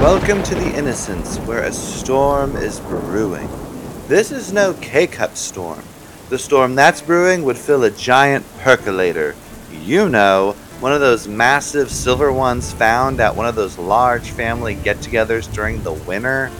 Welcome to the Innocents, where a storm is brewing. This is no K Cup storm. The storm that's brewing would fill a giant percolator. You know, one of those massive silver ones found at one of those large family get togethers during the winter.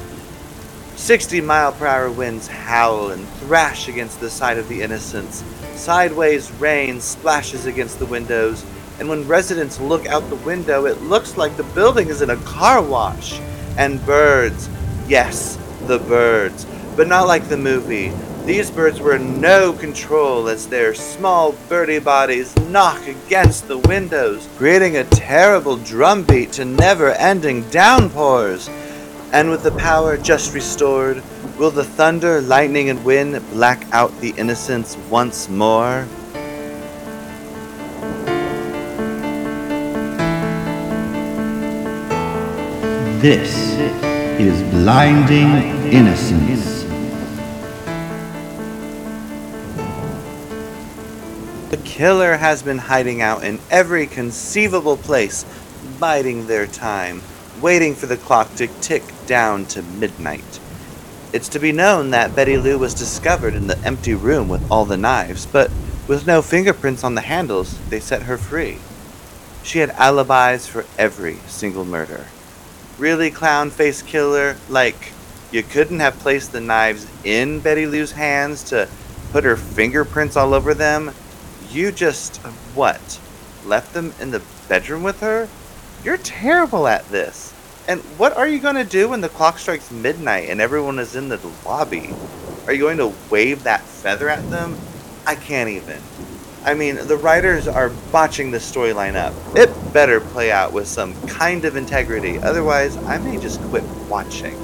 60 mile per hour winds howl and thrash against the side of the Innocents. Sideways rain splashes against the windows, and when residents look out the window, it looks like the building is in a car wash. And birds, yes, the birds, but not like the movie. These birds were in no control as their small birdie bodies knock against the windows, creating a terrible drumbeat to never ending downpours. And with the power just restored, will the thunder, lightning, and wind black out the Innocents once more? This is Blinding Innocence. The killer has been hiding out in every conceivable place, biding their time, waiting for the clock to tick down to midnight. It's to be known that Betty Lou was discovered in the empty room with all the knives, but with no fingerprints on the handles, they set her free. She had alibis for every single murder. Really, clown face killer? Like, you couldn't have placed the knives in Betty Lou's hands to put her fingerprints all over them? You just, what? Left them in the bedroom with her? You're terrible at this. And what are you going to do when the clock strikes midnight and everyone is in the lobby? Are you going to wave that feather at them? I can't even. I mean, the writers are botching the storyline up. It better play out with some kind of integrity, otherwise, I may just quit watching.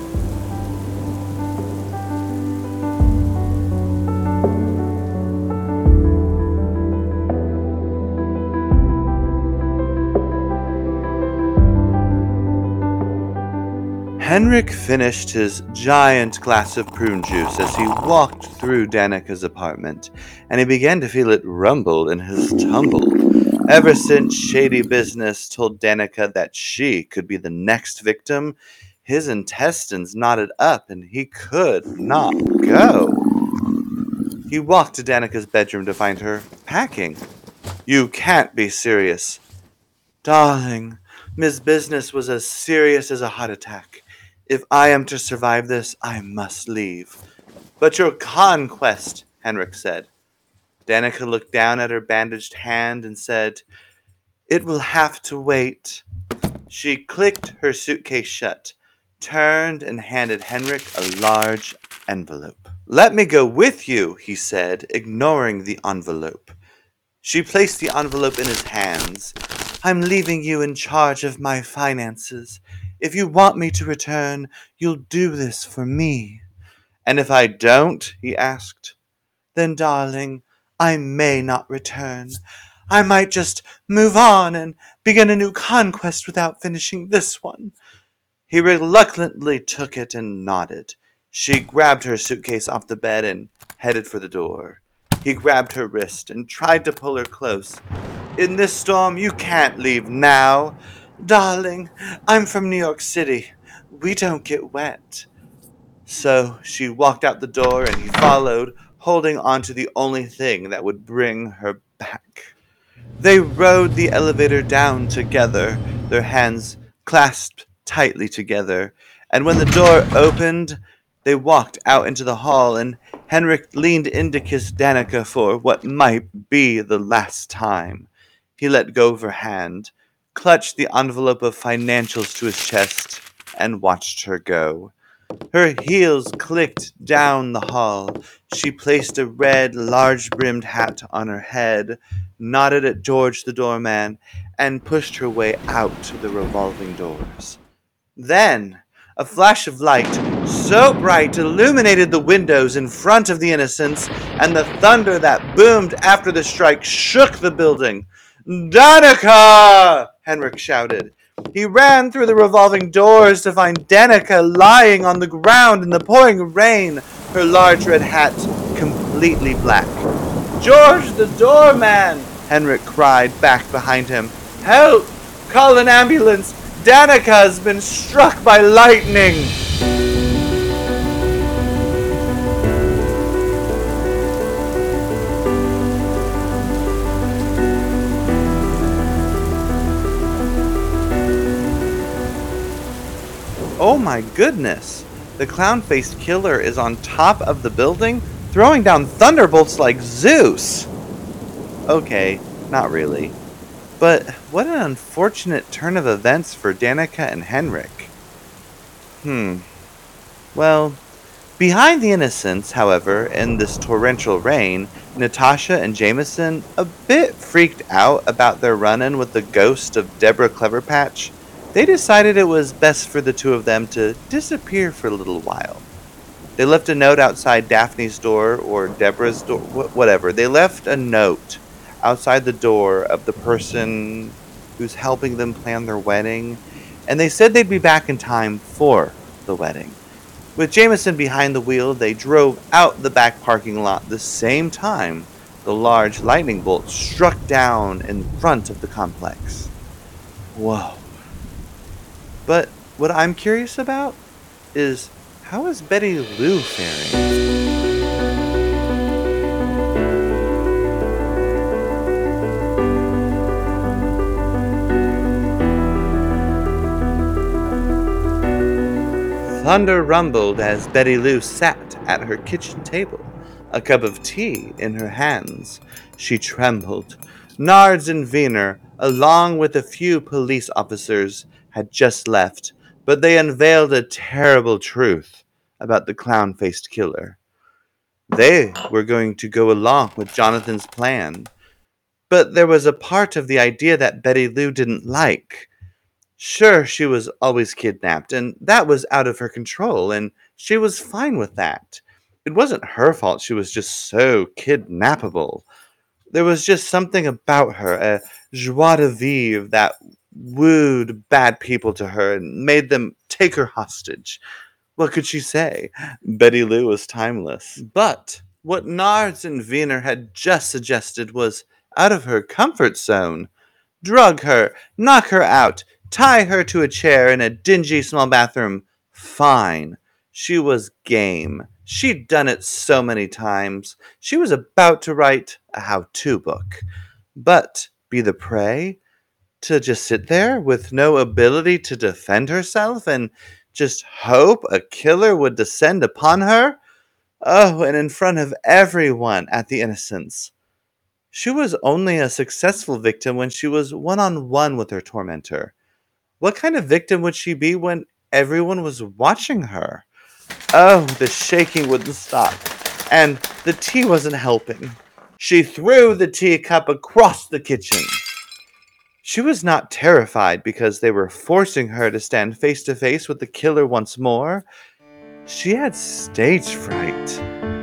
Henrik finished his giant glass of prune juice as he walked through Danica's apartment, and he began to feel it rumble in his tumble. Ever since Shady Business told Danica that she could be the next victim, his intestines knotted up and he could not go. He walked to Danica's bedroom to find her packing. You can't be serious. Darling, Miss Business was as serious as a heart attack. If I am to survive this, I must leave. But your conquest, Henrik said. Danica looked down at her bandaged hand and said, It will have to wait. She clicked her suitcase shut, turned, and handed Henrik a large envelope. Let me go with you, he said, ignoring the envelope. She placed the envelope in his hands. I'm leaving you in charge of my finances. If you want me to return, you'll do this for me. And if I don't, he asked, then, darling, I may not return. I might just move on and begin a new conquest without finishing this one. He reluctantly took it and nodded. She grabbed her suitcase off the bed and headed for the door. He grabbed her wrist and tried to pull her close. In this storm, you can't leave now. Darling, I'm from New York City. We don't get wet. So she walked out the door and he followed, holding on to the only thing that would bring her back. They rode the elevator down together, their hands clasped tightly together, and when the door opened, they walked out into the hall, and Henrik leaned in to kiss Danica for what might be the last time. He let go of her hand, clutched the envelope of financials to his chest, and watched her go. Her heels clicked down the hall. She placed a red, large brimmed hat on her head, nodded at George the doorman, and pushed her way out to the revolving doors. Then, a flash of light, so bright, illuminated the windows in front of the Innocents, and the thunder that boomed after the strike shook the building. Danica! Henrik shouted. He ran through the revolving doors to find Danica lying on the ground in the pouring rain, her large red hat completely black. George the doorman! Henrik cried back behind him. Help! Call an ambulance! Danica has been struck by lightning! Oh my goodness! The clown faced killer is on top of the building, throwing down thunderbolts like Zeus! Okay, not really. But what an unfortunate turn of events for Danica and Henrik. Hmm. Well, behind the innocents, however, in this torrential rain, Natasha and Jameson, a bit freaked out about their run in with the ghost of Deborah Cleverpatch, they decided it was best for the two of them to disappear for a little while. They left a note outside Daphne's door or Deborah's door, wh- whatever. They left a note outside the door of the person who's helping them plan their wedding, and they said they'd be back in time for the wedding. With Jameson behind the wheel, they drove out the back parking lot the same time the large lightning bolt struck down in front of the complex. Whoa. But what I'm curious about is how is Betty Lou faring? Thunder rumbled as Betty Lou sat at her kitchen table, a cup of tea in her hands. She trembled. Nards and Wiener, along with a few police officers, had just left, but they unveiled a terrible truth about the clown faced killer. They were going to go along with Jonathan's plan, but there was a part of the idea that Betty Lou didn't like. Sure, she was always kidnapped, and that was out of her control, and she was fine with that. It wasn't her fault she was just so kidnappable. There was just something about her, a joie de vivre that wooed bad people to her and made them take her hostage. What could she say? Betty Lou was timeless. But what Nards and Wiener had just suggested was out of her comfort zone. Drug her, knock her out, tie her to a chair in a dingy small bathroom. Fine. She was game. She'd done it so many times. She was about to write a how to book. But be the prey? To just sit there with no ability to defend herself and just hope a killer would descend upon her? Oh, and in front of everyone at the Innocents. She was only a successful victim when she was one on one with her tormentor. What kind of victim would she be when everyone was watching her? Oh, the shaking wouldn't stop, and the tea wasn't helping. She threw the teacup across the kitchen. She was not terrified because they were forcing her to stand face to face with the killer once more. She had stage fright.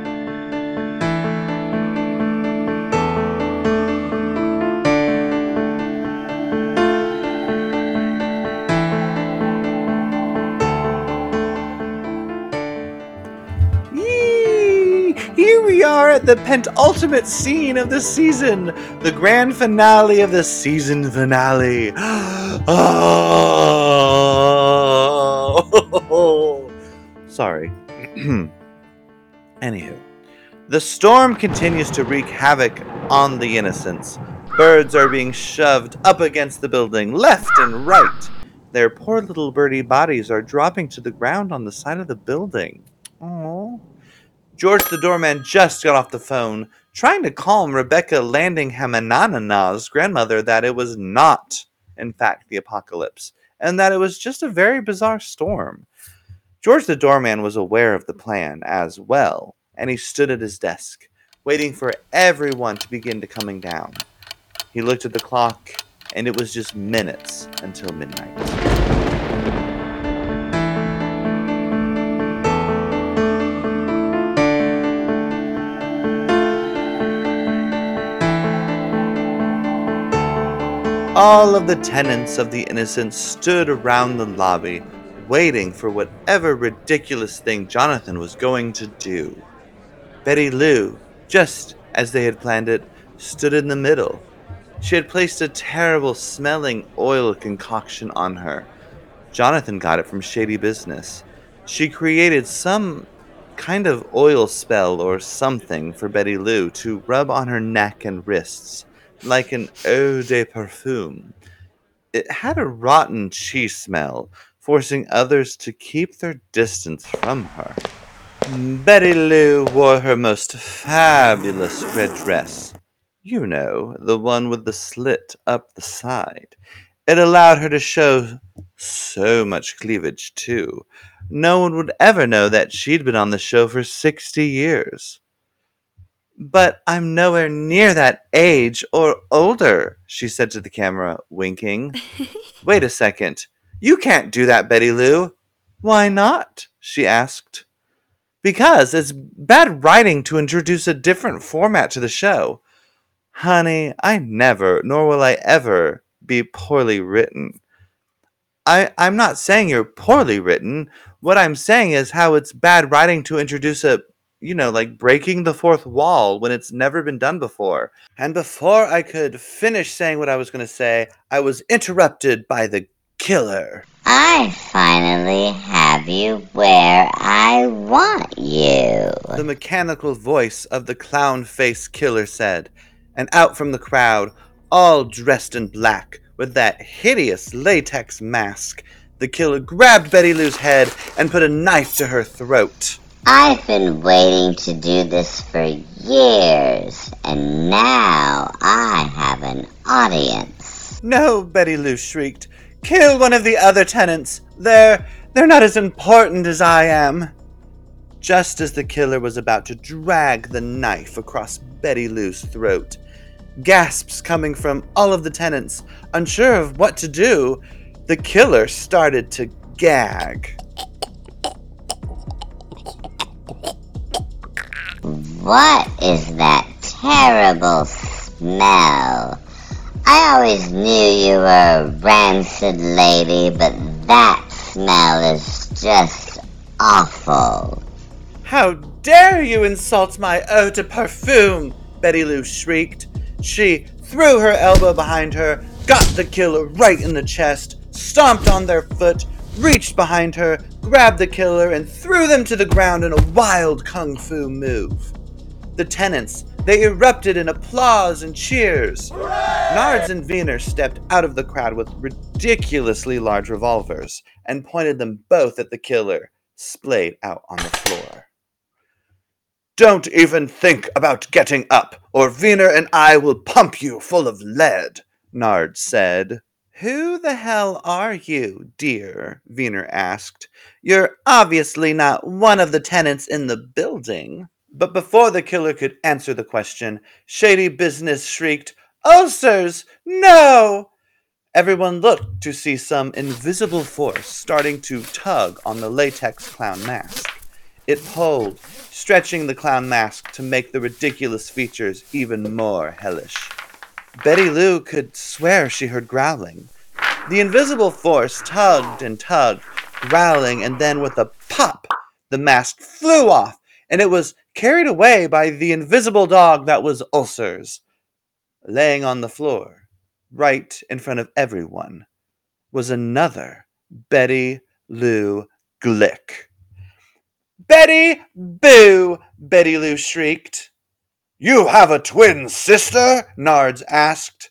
Are at the penultimate scene of the season, the grand finale of the season finale. Oh! Sorry. Anywho, the storm continues to wreak havoc on the innocents. Birds are being shoved up against the building, left and right. Their poor little birdie bodies are dropping to the ground on the side of the building. Aww. George the doorman just got off the phone, trying to calm Rebecca Landinghamanana's grandmother that it was not, in fact, the apocalypse, and that it was just a very bizarre storm. George the doorman was aware of the plan as well, and he stood at his desk, waiting for everyone to begin to coming down. He looked at the clock, and it was just minutes until midnight. All of the tenants of the Innocent stood around the lobby, waiting for whatever ridiculous thing Jonathan was going to do. Betty Lou, just as they had planned it, stood in the middle. She had placed a terrible smelling oil concoction on her, Jonathan got it from Shady Business. She created some kind of oil spell or something for Betty Lou to rub on her neck and wrists, like an eau de parfum. It had a rotten cheese smell, forcing others to keep their distance from her. Betty Lou wore her most fabulous red dress. You know, the one with the slit up the side. It allowed her to show so much cleavage, too. No one would ever know that she'd been on the show for 60 years. But I'm nowhere near that age or older, she said to the camera, winking. Wait a second. You can't do that, Betty Lou. Why not? she asked. Because it's bad writing to introduce a different format to the show. Honey, I never, nor will I ever, be poorly written. I, I'm not saying you're poorly written. What I'm saying is how it's bad writing to introduce a, you know, like breaking the fourth wall when it's never been done before. And before I could finish saying what I was going to say, I was interrupted by the killer. I finally have you where I want you. The mechanical voice of the clown face killer said, and out from the crowd, all dressed in black, with that hideous latex mask, the killer grabbed Betty Lou's head and put a knife to her throat. I've been waiting to do this for years, and now I have an audience. No, Betty Lou shrieked. Kill one of the other tenants. They're they're not as important as I am. Just as the killer was about to drag the knife across Betty Lou's throat, gasps coming from all of the tenants, unsure of what to do, the killer started to gag. What is that terrible smell? I always knew you were a rancid lady, but that smell is just awful. How dare you insult my eau de parfum? Betty Lou shrieked. She threw her elbow behind her, got the killer right in the chest, stomped on their foot, reached behind her, grabbed the killer, and threw them to the ground in a wild kung fu move. The tenants, they erupted in applause and cheers. Nards and Wiener stepped out of the crowd with ridiculously large revolvers and pointed them both at the killer, splayed out on the floor. Don't even think about getting up, or Wiener and I will pump you full of lead, Nard said. Who the hell are you, dear? Wiener asked. You're obviously not one of the tenants in the building. But before the killer could answer the question, Shady Business shrieked, Ulcers! No! Everyone looked to see some invisible force starting to tug on the latex clown mask. It pulled, stretching the clown mask to make the ridiculous features even more hellish. Betty Lou could swear she heard growling. The invisible force tugged and tugged, growling, and then with a pop, the mask flew off, and it was carried away by the invisible dog that was Ulcers. Laying on the floor, right in front of everyone, was another Betty Lou Glick. Betty Boo! Betty Lou shrieked. You have a twin sister? Nards asked.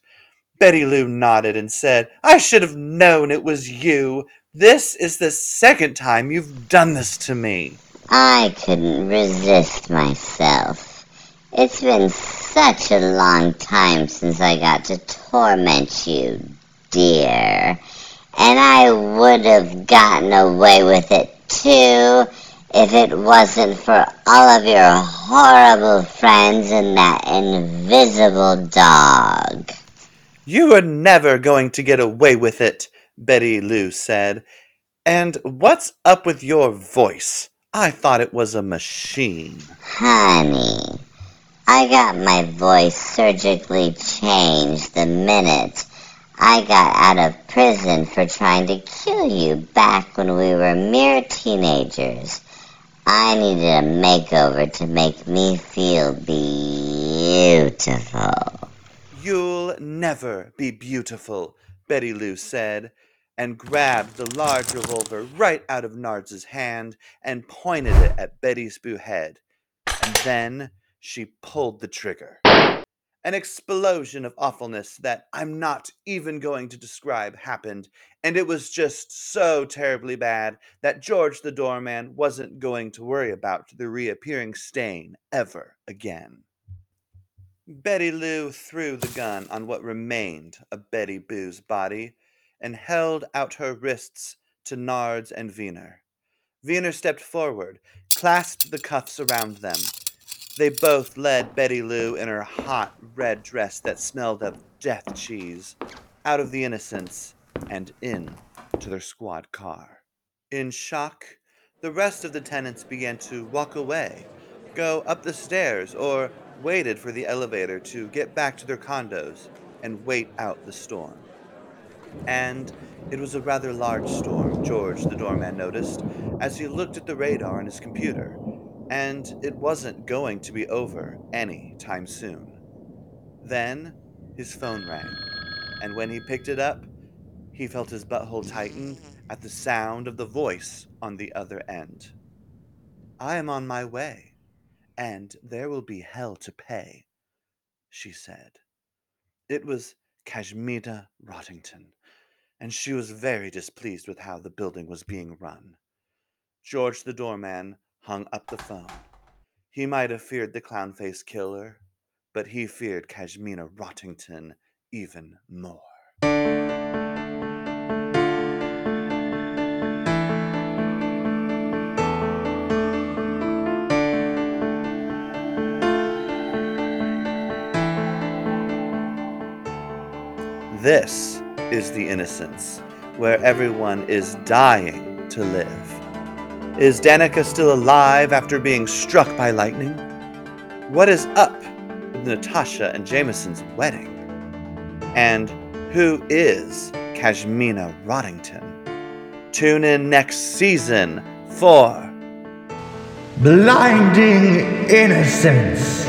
Betty Lou nodded and said, I should have known it was you. This is the second time you've done this to me. I couldn't resist myself. It's been such a long time since I got to torment you, dear. And I would have gotten away with it too if it wasn't for all of your horrible friends and that invisible dog. You were never going to get away with it, Betty Lou said. And what's up with your voice? I thought it was a machine. Honey, I got my voice surgically changed the minute I got out of prison for trying to kill you back when we were mere teenagers. I needed a makeover to make me feel beautiful. You'll never be beautiful, Betty Lou said. And grabbed the large revolver right out of Nards's hand and pointed it at Betty's Boo head. And then she pulled the trigger. An explosion of awfulness that I'm not even going to describe happened, and it was just so terribly bad that George the doorman wasn't going to worry about the reappearing stain ever again. Betty Lou threw the gun on what remained of Betty Boo's body and held out her wrists to Nards and Wiener. Wiener stepped forward, clasped the cuffs around them, they both led Betty Lou in her hot red dress that smelled of death cheese out of the Innocents and in to their squad car. In shock, the rest of the tenants began to walk away, go up the stairs, or waited for the elevator to get back to their condos and wait out the storm. And it was a rather large storm, George the doorman noticed, as he looked at the radar on his computer and it wasn't going to be over any time soon. Then his phone rang, and when he picked it up, he felt his butthole tighten at the sound of the voice on the other end. I am on my way, and there will be hell to pay, she said. It was Kashmina Rottington, and she was very displeased with how the building was being run. George the doorman hung up the phone. He might have feared the clown face killer, but he feared Kashmina Rottington even more. This is the Innocents, where everyone is dying to live. Is Danica still alive after being struck by lightning? What is up with Natasha and Jameson's wedding? And who is Kashmina Roddington? Tune in next season for Blinding Innocence.